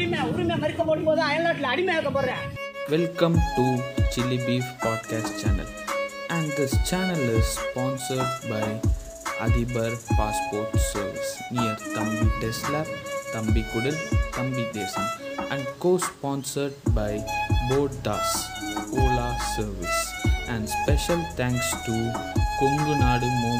உரிமை உரிமை மறுக்கப்படும் போது அயல்நாட்டில் அடிமையாக்க போடுறேன் Welcome to Chili Beef Podcast channel. And this channel is sponsored by Adibar Passport Service near Tambi Tesla, Tambi Kudil, Tambi Desam and co-sponsored by Boat Das Ola Service. And special thanks to Kongunadu Momo Devi.